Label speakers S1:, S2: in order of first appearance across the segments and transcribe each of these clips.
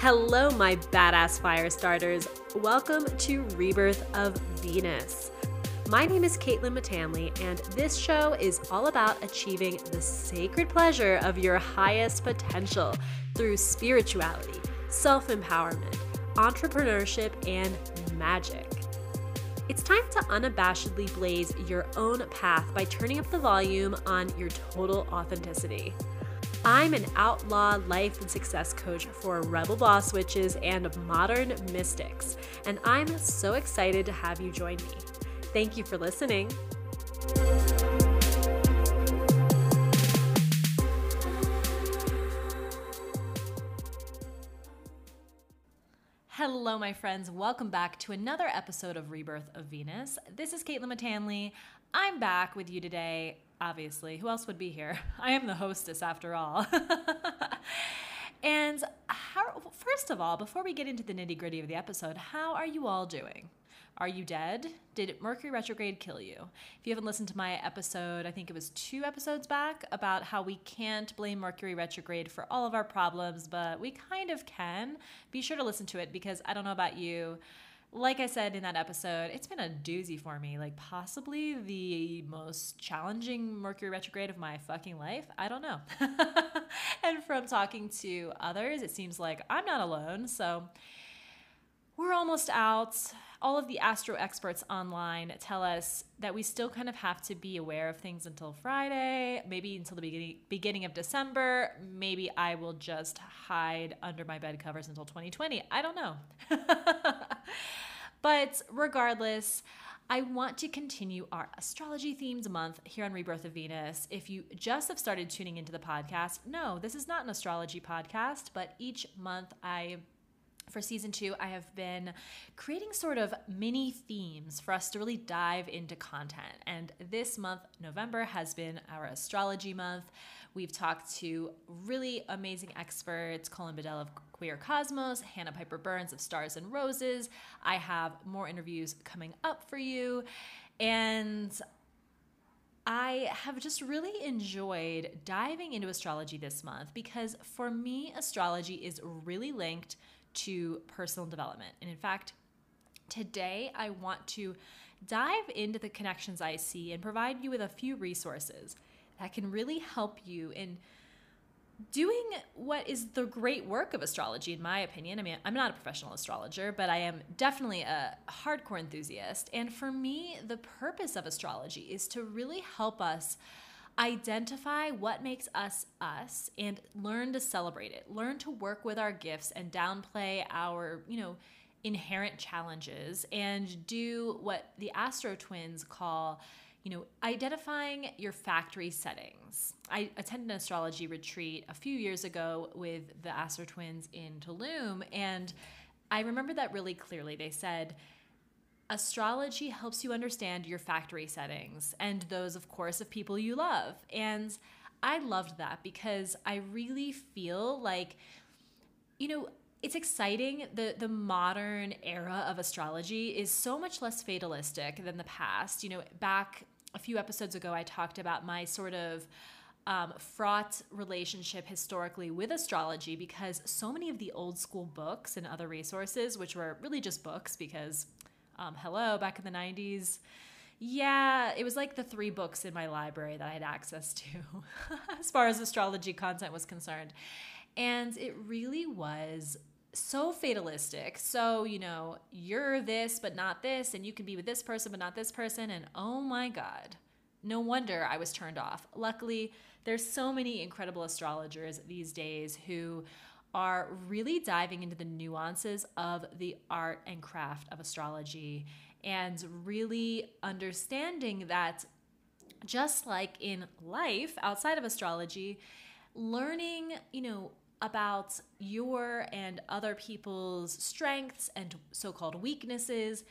S1: Hello, my badass fire starters. Welcome to Rebirth of Venus. My name is Caitlin Matanley, and this show is all about achieving the sacred pleasure of your highest potential through spirituality, self empowerment, entrepreneurship, and magic. It's time to unabashedly blaze your own path by turning up the volume on your total authenticity. I'm an outlaw life and success coach for rebel boss witches and modern mystics, and I'm so excited to have you join me. Thank you for listening. Hello, my friends. Welcome back to another episode of Rebirth of Venus. This is Caitlin Matanley. I'm back with you today obviously. Who else would be here? I am the hostess after all. and how, first of all, before we get into the nitty gritty of the episode, how are you all doing? Are you dead? Did Mercury retrograde kill you? If you haven't listened to my episode, I think it was two episodes back about how we can't blame Mercury retrograde for all of our problems, but we kind of can. Be sure to listen to it because I don't know about you like I said in that episode, it's been a doozy for me. Like, possibly the most challenging Mercury retrograde of my fucking life. I don't know. and from talking to others, it seems like I'm not alone. So, we're almost out. All of the astro experts online tell us that we still kind of have to be aware of things until Friday, maybe until the beginning, beginning of December. Maybe I will just hide under my bed covers until 2020. I don't know. but regardless, I want to continue our astrology themed month here on Rebirth of Venus. If you just have started tuning into the podcast, no, this is not an astrology podcast, but each month I for season two, I have been creating sort of mini themes for us to really dive into content. And this month, November, has been our astrology month. We've talked to really amazing experts Colin Bedell of Queer Cosmos, Hannah Piper Burns of Stars and Roses. I have more interviews coming up for you. And I have just really enjoyed diving into astrology this month because for me, astrology is really linked to personal development. And in fact, today I want to dive into the connections I see and provide you with a few resources that can really help you in doing what is the great work of astrology, in my opinion. I mean, I'm not a professional astrologer, but I am definitely a hardcore enthusiast. And for me, the purpose of astrology is to really help us identify what makes us us and learn to celebrate it learn to work with our gifts and downplay our you know inherent challenges and do what the astro twins call you know, identifying your factory settings. I attended an astrology retreat a few years ago with the Astro Twins in Tulum, and I remember that really clearly. They said, astrology helps you understand your factory settings and those, of course, of people you love. And I loved that because I really feel like, you know, it's exciting. The the modern era of astrology is so much less fatalistic than the past. You know, back a few episodes ago, I talked about my sort of um, fraught relationship historically with astrology because so many of the old school books and other resources, which were really just books because, um, hello, back in the 90s, yeah, it was like the three books in my library that I had access to as far as astrology content was concerned. And it really was so fatalistic. So, you know, you're this, but not this, and you can be with this person, but not this person. And oh my God, no wonder I was turned off. Luckily, there's so many incredible astrologers these days who are really diving into the nuances of the art and craft of astrology and really understanding that just like in life outside of astrology, learning, you know, about your and other people's strengths and so called weaknesses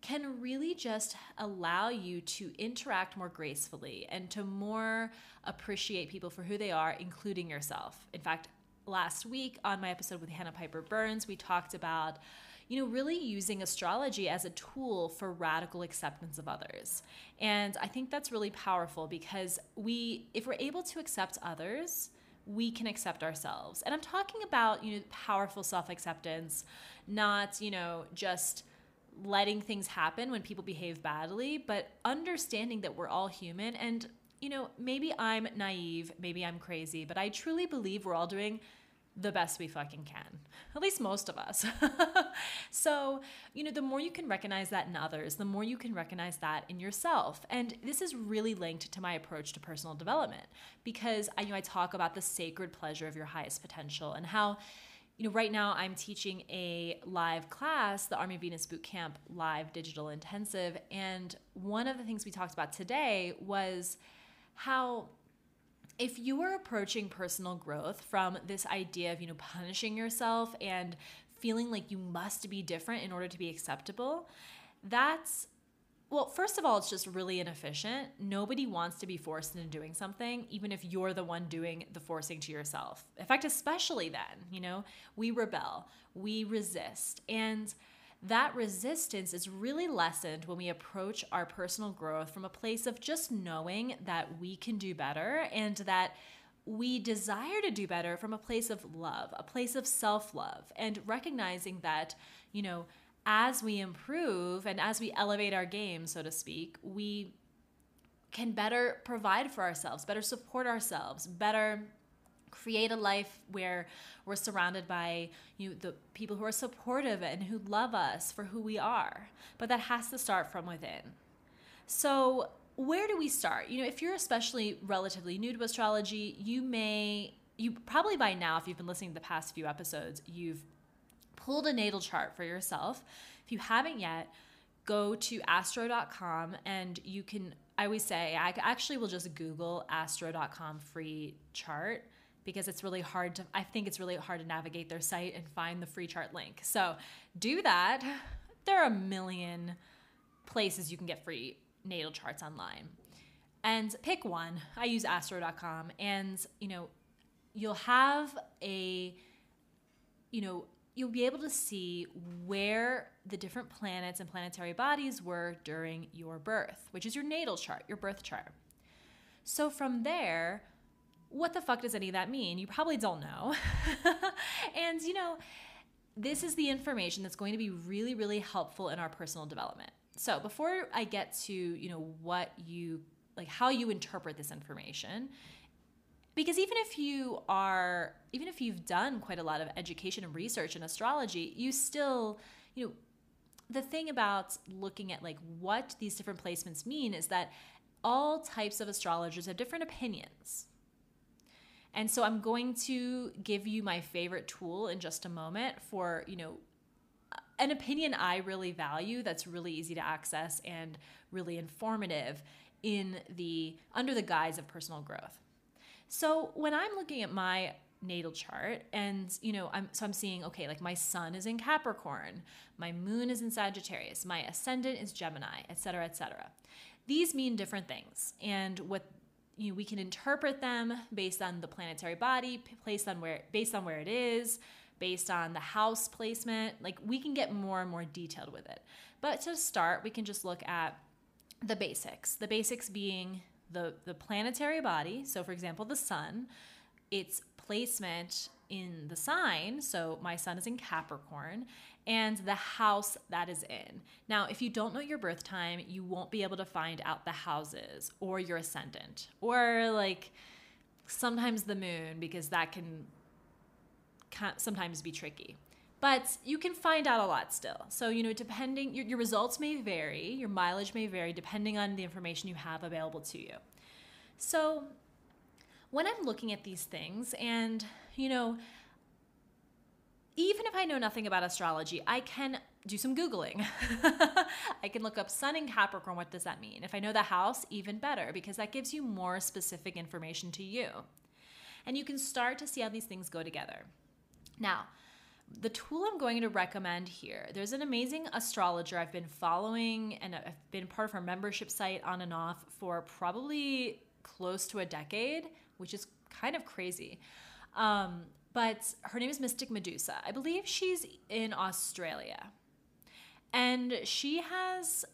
S1: can really just allow you to interact more gracefully and to more appreciate people for who they are, including yourself. In fact, last week on my episode with Hannah Piper Burns, we talked about you know, really using astrology as a tool for radical acceptance of others. And I think that's really powerful because we, if we're able to accept others, we can accept ourselves. And I'm talking about, you know, powerful self-acceptance, not, you know, just letting things happen when people behave badly, but understanding that we're all human and you know, maybe I'm naive, maybe I'm crazy, but I truly believe we're all doing the best we fucking can. At least most of us. so, you know, the more you can recognize that in others, the more you can recognize that in yourself. And this is really linked to my approach to personal development because I you know I talk about the sacred pleasure of your highest potential and how you know, right now I'm teaching a live class, the Army Venus Boot Camp live digital intensive, and one of the things we talked about today was how if you are approaching personal growth from this idea of, you know, punishing yourself and feeling like you must be different in order to be acceptable, that's well, first of all, it's just really inefficient. Nobody wants to be forced into doing something, even if you're the one doing the forcing to yourself. In fact, especially then, you know, we rebel, we resist. And that resistance is really lessened when we approach our personal growth from a place of just knowing that we can do better and that we desire to do better from a place of love, a place of self love, and recognizing that, you know, as we improve and as we elevate our game, so to speak, we can better provide for ourselves, better support ourselves, better create a life where we're surrounded by you the people who are supportive and who love us for who we are. But that has to start from within. So, where do we start? You know, if you're especially relatively new to astrology, you may you probably by now if you've been listening to the past few episodes, you've pulled a natal chart for yourself. If you haven't yet, go to astro.com and you can I always say I actually will just Google astro.com free chart because it's really hard to I think it's really hard to navigate their site and find the free chart link. So do that. There are a million places you can get free natal charts online. And pick one. I use astro.com and you know, you'll have a you know, you'll be able to see where the different planets and planetary bodies were during your birth, which is your natal chart, your birth chart. So from there, what the fuck does any of that mean? You probably don't know. and, you know, this is the information that's going to be really, really helpful in our personal development. So before I get to, you know, what you like how you interpret this information, because even if you are even if you've done quite a lot of education and research in astrology, you still, you know, the thing about looking at like what these different placements mean is that all types of astrologers have different opinions and so I'm going to give you my favorite tool in just a moment for, you know, an opinion I really value that's really easy to access and really informative in the under the guise of personal growth. So when I'm looking at my natal chart and you know I'm so I'm seeing okay like my sun is in Capricorn, my moon is in Sagittarius, my ascendant is Gemini, etc., etc. These mean different things. And what you know, we can interpret them based on the planetary body, placed on where based on where it is, based on the house placement. Like we can get more and more detailed with it. But to start, we can just look at the basics. The basics being the the planetary body. So for example, the sun, its placement in the sign. So my sun is in Capricorn and the house that is in. Now, if you don't know your birth time, you won't be able to find out the houses or your ascendant or like sometimes the moon because that can sometimes be tricky. But you can find out a lot still. So, you know, depending, your, your results may vary, your mileage may vary depending on the information you have available to you. So, when I'm looking at these things and, you know, even if I know nothing about astrology, I can do some Googling. I can look up Sun in Capricorn. What does that mean? If I know the house, even better, because that gives you more specific information to you. And you can start to see how these things go together. Now, the tool I'm going to recommend here, there's an amazing astrologer I've been following and I've been part of her membership site on and off for probably close to a decade, which is kind of crazy. Um, but her name is Mystic Medusa. I believe she's in Australia. And she has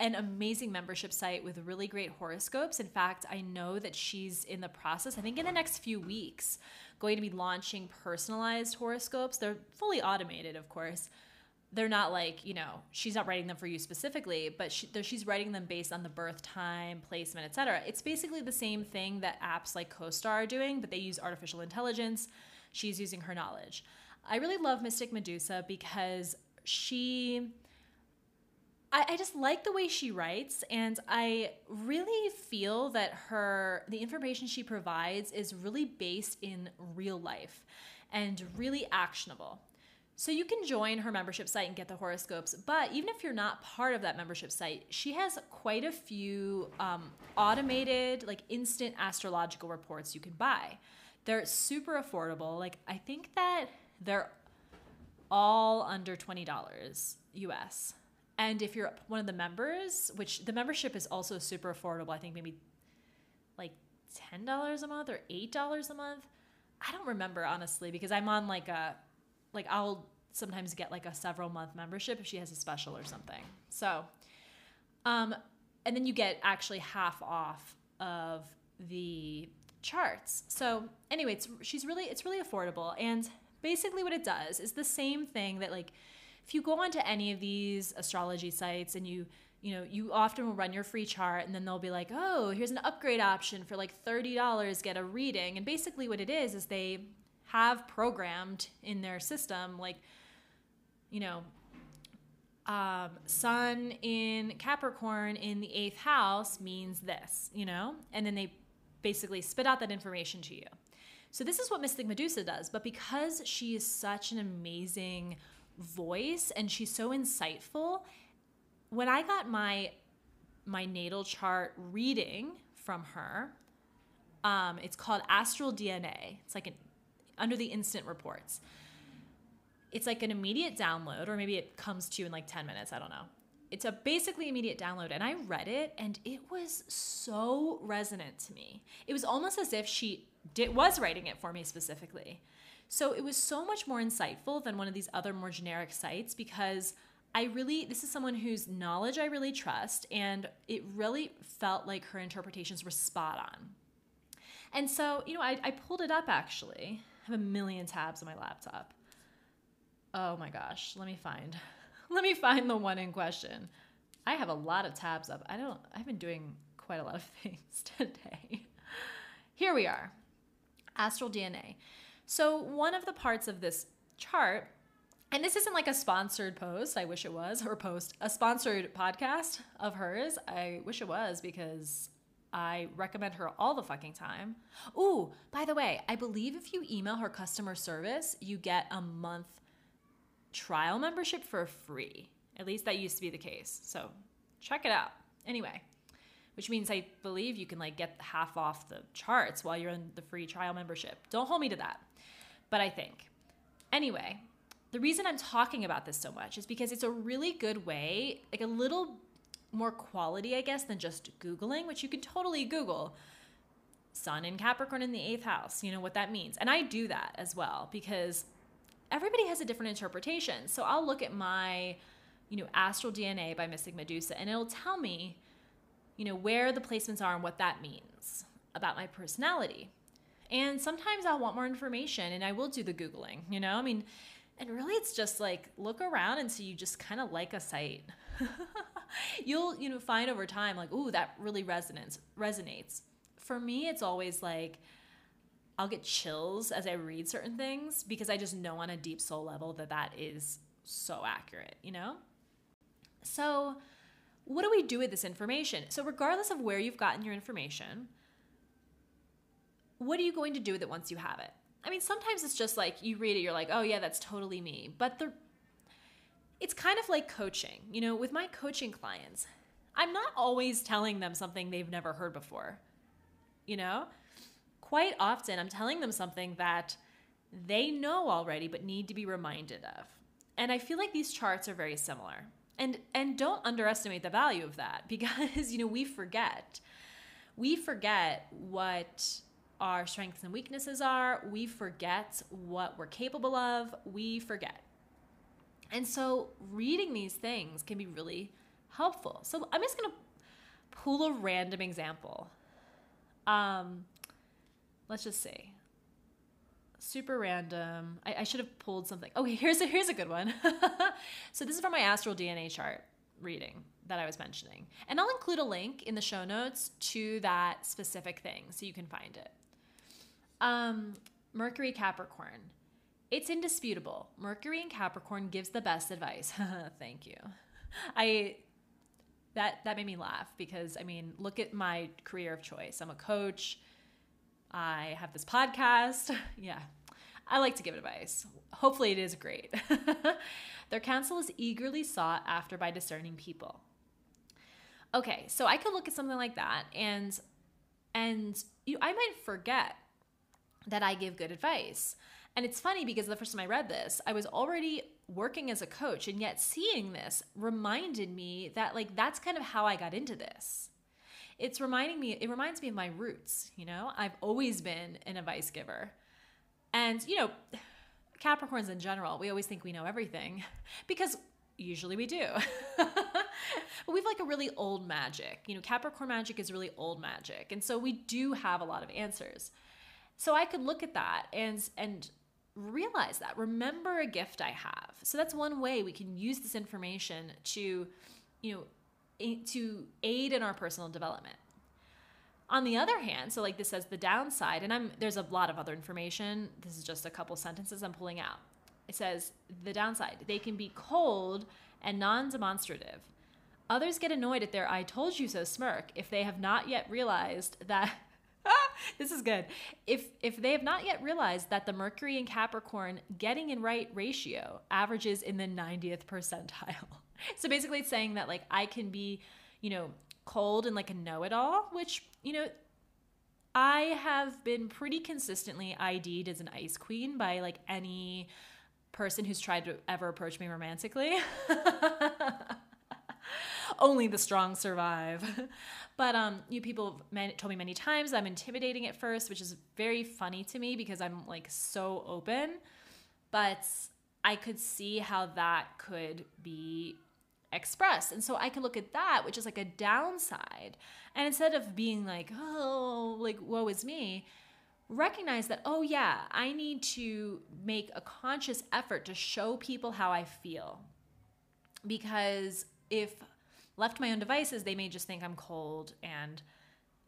S1: an amazing membership site with really great horoscopes. In fact, I know that she's in the process, I think in the next few weeks, going to be launching personalized horoscopes. They're fully automated, of course. They're not like, you know, she's not writing them for you specifically, but she, she's writing them based on the birth time, placement, etc. It's basically the same thing that apps like CoStar are doing, but they use artificial intelligence. She's using her knowledge. I really love Mystic Medusa because she I, I just like the way she writes, and I really feel that her the information she provides is really based in real life and really actionable. So you can join her membership site and get the horoscopes, but even if you're not part of that membership site, she has quite a few um, automated, like instant astrological reports you can buy. They're super affordable. Like I think that they're all under twenty dollars US. And if you're one of the members, which the membership is also super affordable, I think maybe like $10 a month or $8 a month. I don't remember honestly because I'm on like a like I'll sometimes get like a several month membership if she has a special or something. So um and then you get actually half off of the charts. So anyway, it's she's really it's really affordable. And basically what it does is the same thing that like if you go onto any of these astrology sites and you you know you often will run your free chart and then they'll be like oh here's an upgrade option for like $30 get a reading. And basically what it is is they have programmed in their system like you know um, sun in capricorn in the eighth house means this you know? And then they basically spit out that information to you so this is what mystic medusa does but because she is such an amazing voice and she's so insightful. When I got my my natal chart reading from her, um, it's called Astral DNA. It's like an under the instant reports. It's like an immediate download, or maybe it comes to you in like 10 minutes. I don't know. It's a basically immediate download. And I read it and it was so resonant to me. It was almost as if she did, was writing it for me specifically. So it was so much more insightful than one of these other more generic sites because I really, this is someone whose knowledge I really trust, and it really felt like her interpretations were spot on. And so, you know, I, I pulled it up actually. I have a million tabs on my laptop. Oh my gosh, let me find. Let me find the one in question. I have a lot of tabs up. I don't, I've been doing quite a lot of things today. Here we are Astral DNA. So, one of the parts of this chart, and this isn't like a sponsored post, I wish it was, or post, a sponsored podcast of hers. I wish it was because I recommend her all the fucking time. Ooh, by the way, I believe if you email her customer service, you get a month trial membership for free. At least that used to be the case. So check it out. Anyway, which means I believe you can like get half off the charts while you're in the free trial membership. Don't hold me to that but I think. Anyway, the reason I'm talking about this so much is because it's a really good way, like a little more quality, I guess, than just Googling, which you can totally Google. Sun in Capricorn in the eighth house, you know what that means. And I do that as well because everybody has a different interpretation. So I'll look at my, you know, astral DNA by Mystic Medusa and it'll tell me, you know, where the placements are and what that means about my personality. And sometimes I'll want more information and I will do the Googling, you know? I mean, and really it's just like look around until you just kind of like a site. You'll, you know, find over time like, ooh, that really resonates resonates. For me, it's always like I'll get chills as I read certain things because I just know on a deep soul level that that is so accurate, you know? So, what do we do with this information? So, regardless of where you've gotten your information, what are you going to do with it once you have it? I mean, sometimes it's just like you read it, you're like, oh yeah, that's totally me. But the it's kind of like coaching. You know, with my coaching clients, I'm not always telling them something they've never heard before. You know? Quite often I'm telling them something that they know already but need to be reminded of. And I feel like these charts are very similar. And and don't underestimate the value of that because you know, we forget. We forget what our strengths and weaknesses are. We forget what we're capable of. We forget. And so reading these things can be really helpful. So I'm just going to pull a random example. Um, let's just say super random. I, I, should have pulled something. Okay, here's a here's a good one. so this is from my astral DNA chart reading that I was mentioning, and I'll include a link in the show notes to that specific thing so you can find it. Um, Mercury Capricorn. It's indisputable. Mercury in Capricorn gives the best advice. Thank you. I that that made me laugh because I mean, look at my career of choice. I'm a coach. I have this podcast. Yeah. I like to give advice. Hopefully it is great. Their counsel is eagerly sought after by discerning people. Okay, so I could look at something like that and and you I might forget that I give good advice. And it's funny because the first time I read this, I was already working as a coach and yet seeing this reminded me that like that's kind of how I got into this. It's reminding me it reminds me of my roots, you know? I've always been an advice giver. And you know, Capricorns in general, we always think we know everything because usually we do. but we've like a really old magic. You know, Capricorn magic is really old magic. And so we do have a lot of answers. So I could look at that and and realize that. Remember a gift I have. So that's one way we can use this information to, you know, to aid in our personal development. On the other hand, so like this says the downside, and I'm there's a lot of other information. This is just a couple sentences I'm pulling out. It says the downside, they can be cold and non-demonstrative. Others get annoyed at their I told you so smirk if they have not yet realized that this is good. If if they have not yet realized that the Mercury and Capricorn getting in right ratio averages in the 90th percentile. So basically it's saying that like I can be, you know, cold and like a know-it-all, which, you know, I have been pretty consistently ID'd as an ice queen by like any person who's tried to ever approach me romantically. Only the strong survive. but um, you people told me many times I'm intimidating at first, which is very funny to me because I'm like so open. But I could see how that could be expressed. And so I could look at that, which is like a downside. And instead of being like, oh, like, woe is me, recognize that, oh, yeah, I need to make a conscious effort to show people how I feel. Because if left to my own devices, they may just think I'm cold and,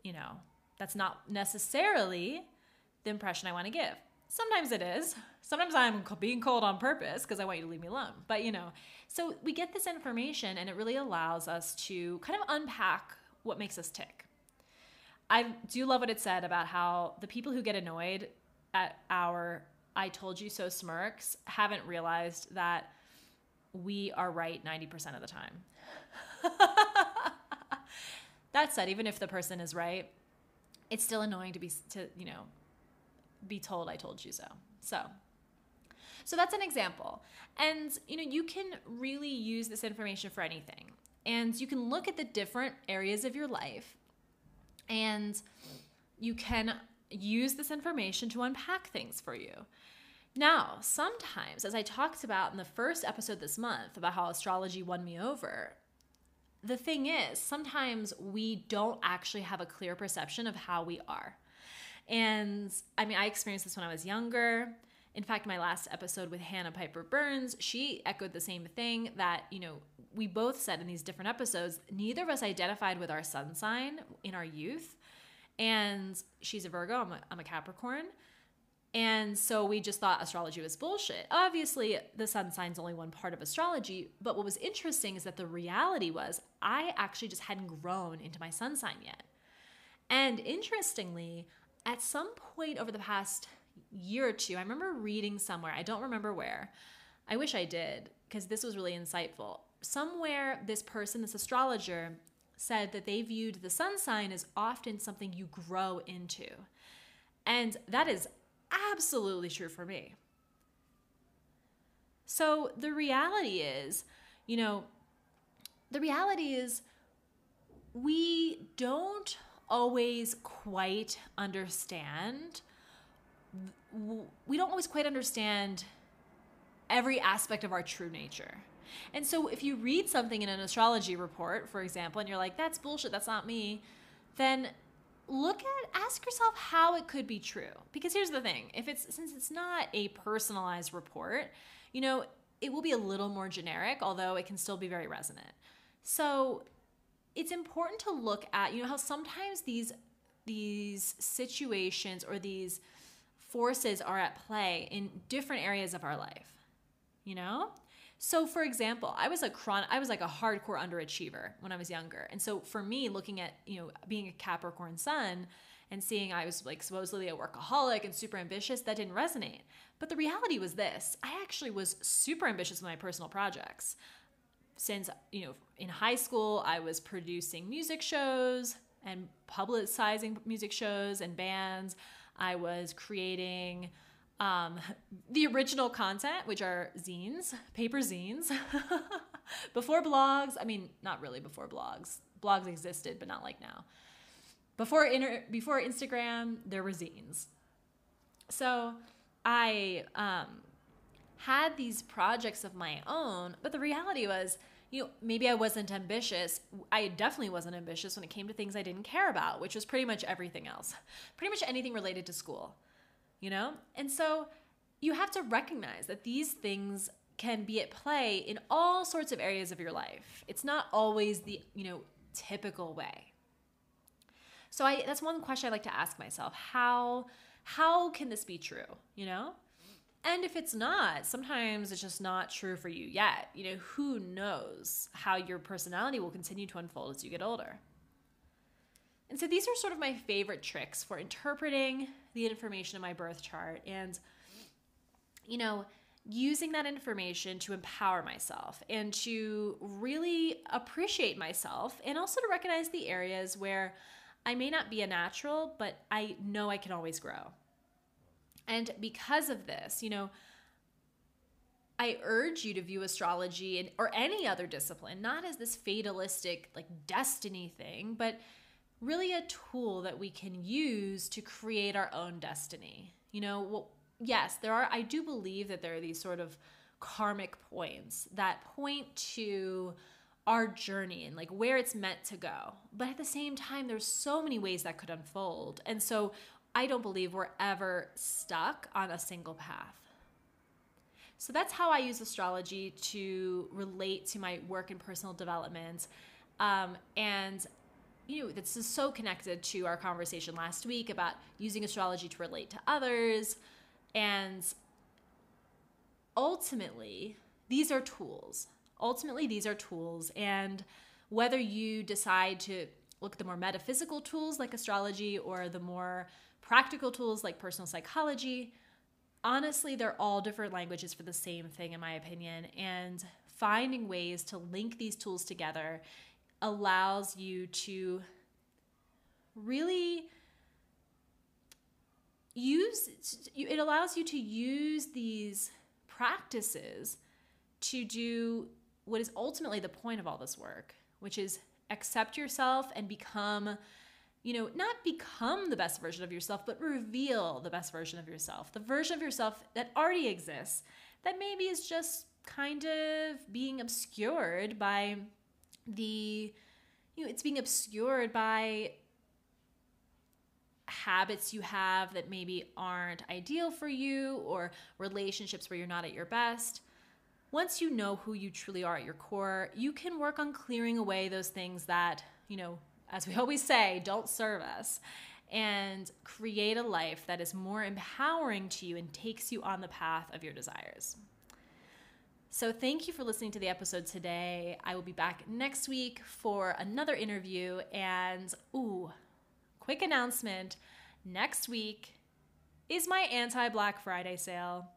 S1: you know, that's not necessarily the impression I want to give. Sometimes it is. Sometimes I'm being cold on purpose because I want you to leave me alone. But, you know, so we get this information and it really allows us to kind of unpack what makes us tick. I do love what it said about how the people who get annoyed at our I told you so smirks haven't realized that we are right 90% of the time. that said, even if the person is right, it's still annoying to be to, you know, be told I told you so. So, so that's an example. And you know, you can really use this information for anything. And you can look at the different areas of your life and you can use this information to unpack things for you. Now, sometimes, as I talked about in the first episode this month about how astrology won me over, the thing is, sometimes we don't actually have a clear perception of how we are. And I mean, I experienced this when I was younger. In fact, my last episode with Hannah Piper Burns, she echoed the same thing that, you know, we both said in these different episodes, neither of us identified with our sun sign in our youth. And she's a Virgo, I'm a, I'm a Capricorn. And so we just thought astrology was bullshit. Obviously, the sun sign's only one part of astrology, but what was interesting is that the reality was I actually just hadn't grown into my sun sign yet. And interestingly, at some point over the past year or two, I remember reading somewhere, I don't remember where. I wish I did, because this was really insightful. Somewhere, this person, this astrologer, said that they viewed the sun sign as often something you grow into. And that is absolutely true for me. So the reality is, you know, the reality is we don't always quite understand we don't always quite understand every aspect of our true nature. And so if you read something in an astrology report, for example, and you're like, that's bullshit, that's not me, then look at ask yourself how it could be true. Because here's the thing, if it's since it's not a personalized report, you know, it will be a little more generic, although it can still be very resonant. So it's important to look at, you know, how sometimes these these situations or these forces are at play in different areas of our life. You know? So for example, I was a chron I was like a hardcore underachiever when I was younger. And so for me looking at, you know, being a Capricorn sun and seeing I was like supposedly a workaholic and super ambitious, that didn't resonate. But the reality was this, I actually was super ambitious with my personal projects. Since, you know, in high school, I was producing music shows and publicizing music shows and bands. I was creating um, the original content, which are zines, paper zines, before blogs. I mean, not really before blogs. Blogs existed, but not like now. Before inter- before Instagram, there were zines. So I um, had these projects of my own, but the reality was, you know, maybe I wasn't ambitious. I definitely wasn't ambitious when it came to things I didn't care about, which was pretty much everything else, pretty much anything related to school you know? And so you have to recognize that these things can be at play in all sorts of areas of your life. It's not always the, you know, typical way. So I that's one question I like to ask myself. How how can this be true, you know? And if it's not, sometimes it's just not true for you yet. You know, who knows how your personality will continue to unfold as you get older. And so these are sort of my favorite tricks for interpreting the information in my birth chart and, you know, using that information to empower myself and to really appreciate myself and also to recognize the areas where I may not be a natural, but I know I can always grow. And because of this, you know, I urge you to view astrology and, or any other discipline not as this fatalistic, like destiny thing, but really a tool that we can use to create our own destiny. You know, well, yes, there are, I do believe that there are these sort of karmic points that point to our journey and like where it's meant to go. But at the same time, there's so many ways that could unfold. And so I don't believe we're ever stuck on a single path. So that's how I use astrology to relate to my work and personal development. Um, and you know, this is so connected to our conversation last week about using astrology to relate to others. And ultimately, these are tools. Ultimately, these are tools. And whether you decide to look at the more metaphysical tools like astrology or the more practical tools like personal psychology, honestly, they're all different languages for the same thing, in my opinion. And finding ways to link these tools together allows you to really use it allows you to use these practices to do what is ultimately the point of all this work which is accept yourself and become you know not become the best version of yourself but reveal the best version of yourself. The version of yourself that already exists that maybe is just kind of being obscured by the you know it's being obscured by habits you have that maybe aren't ideal for you or relationships where you're not at your best. Once you know who you truly are at your core you can work on clearing away those things that you know as we always say don't serve us and create a life that is more empowering to you and takes you on the path of your desires so, thank you for listening to the episode today. I will be back next week for another interview. And, ooh, quick announcement next week is my anti Black Friday sale.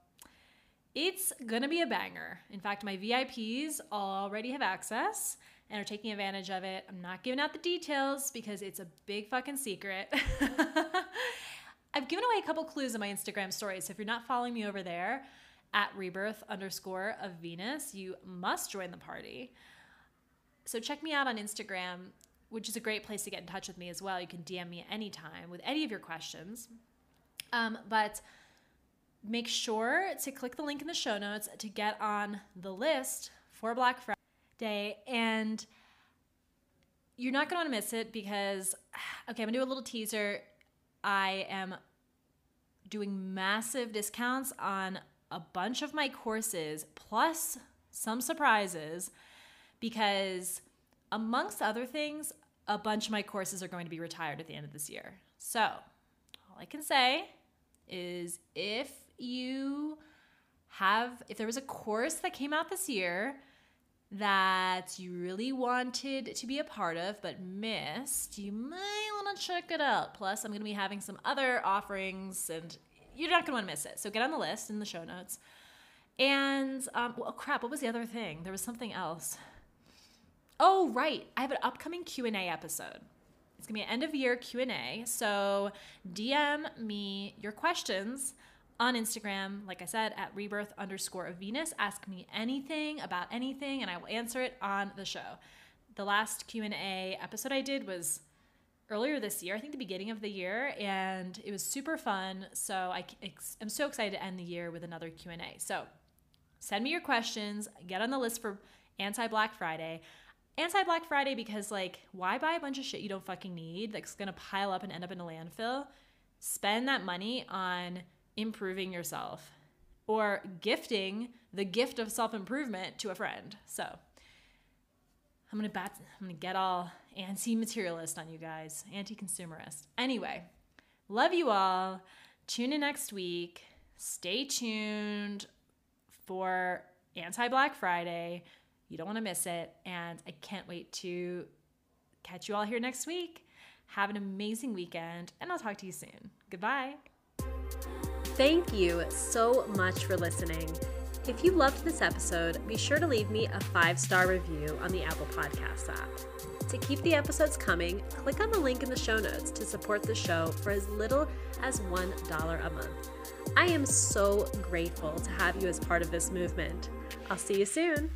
S1: It's gonna be a banger. In fact, my VIPs already have access and are taking advantage of it. I'm not giving out the details because it's a big fucking secret. I've given away a couple clues in my Instagram stories. So if you're not following me over there, at rebirth underscore of Venus. You must join the party. So check me out on Instagram, which is a great place to get in touch with me as well. You can DM me anytime with any of your questions. Um, but make sure to click the link in the show notes to get on the list for Black Friday. And you're not going to want to miss it because, okay, I'm going to do a little teaser. I am doing massive discounts on a bunch of my courses, plus some surprises, because amongst other things, a bunch of my courses are going to be retired at the end of this year. So, all I can say is if you have, if there was a course that came out this year that you really wanted to be a part of but missed, you might want to check it out. Plus, I'm going to be having some other offerings and you're not going to want to miss it. So get on the list in the show notes. And um, oh crap, what was the other thing? There was something else. Oh right, I have an upcoming Q and A episode. It's gonna be an end of year Q and A. So DM me your questions on Instagram, like I said, at rebirth underscore of Venus. Ask me anything about anything, and I will answer it on the show. The last Q and A episode I did was earlier this year, I think the beginning of the year, and it was super fun. So I, am so excited to end the year with another Q and A. So send me your questions. Get on the list for anti Black Friday anti Black Friday because like why buy a bunch of shit you don't fucking need that's gonna pile up and end up in a landfill? Spend that money on improving yourself or gifting the gift of self improvement to a friend. So I'm gonna bat I'm gonna get all anti-materialist on you guys, anti-consumerist. Anyway, love you all. Tune in next week. Stay tuned for anti Black Friday. You don't want to miss it. And I can't wait to catch you all here next week. Have an amazing weekend, and I'll talk to you soon. Goodbye.
S2: Thank you so much for listening. If you loved this episode, be sure to leave me a five star review on the Apple Podcasts app. To keep the episodes coming, click on the link in the show notes to support the show for as little as $1 a month. I am so grateful to have you as part of this movement. I'll see you soon.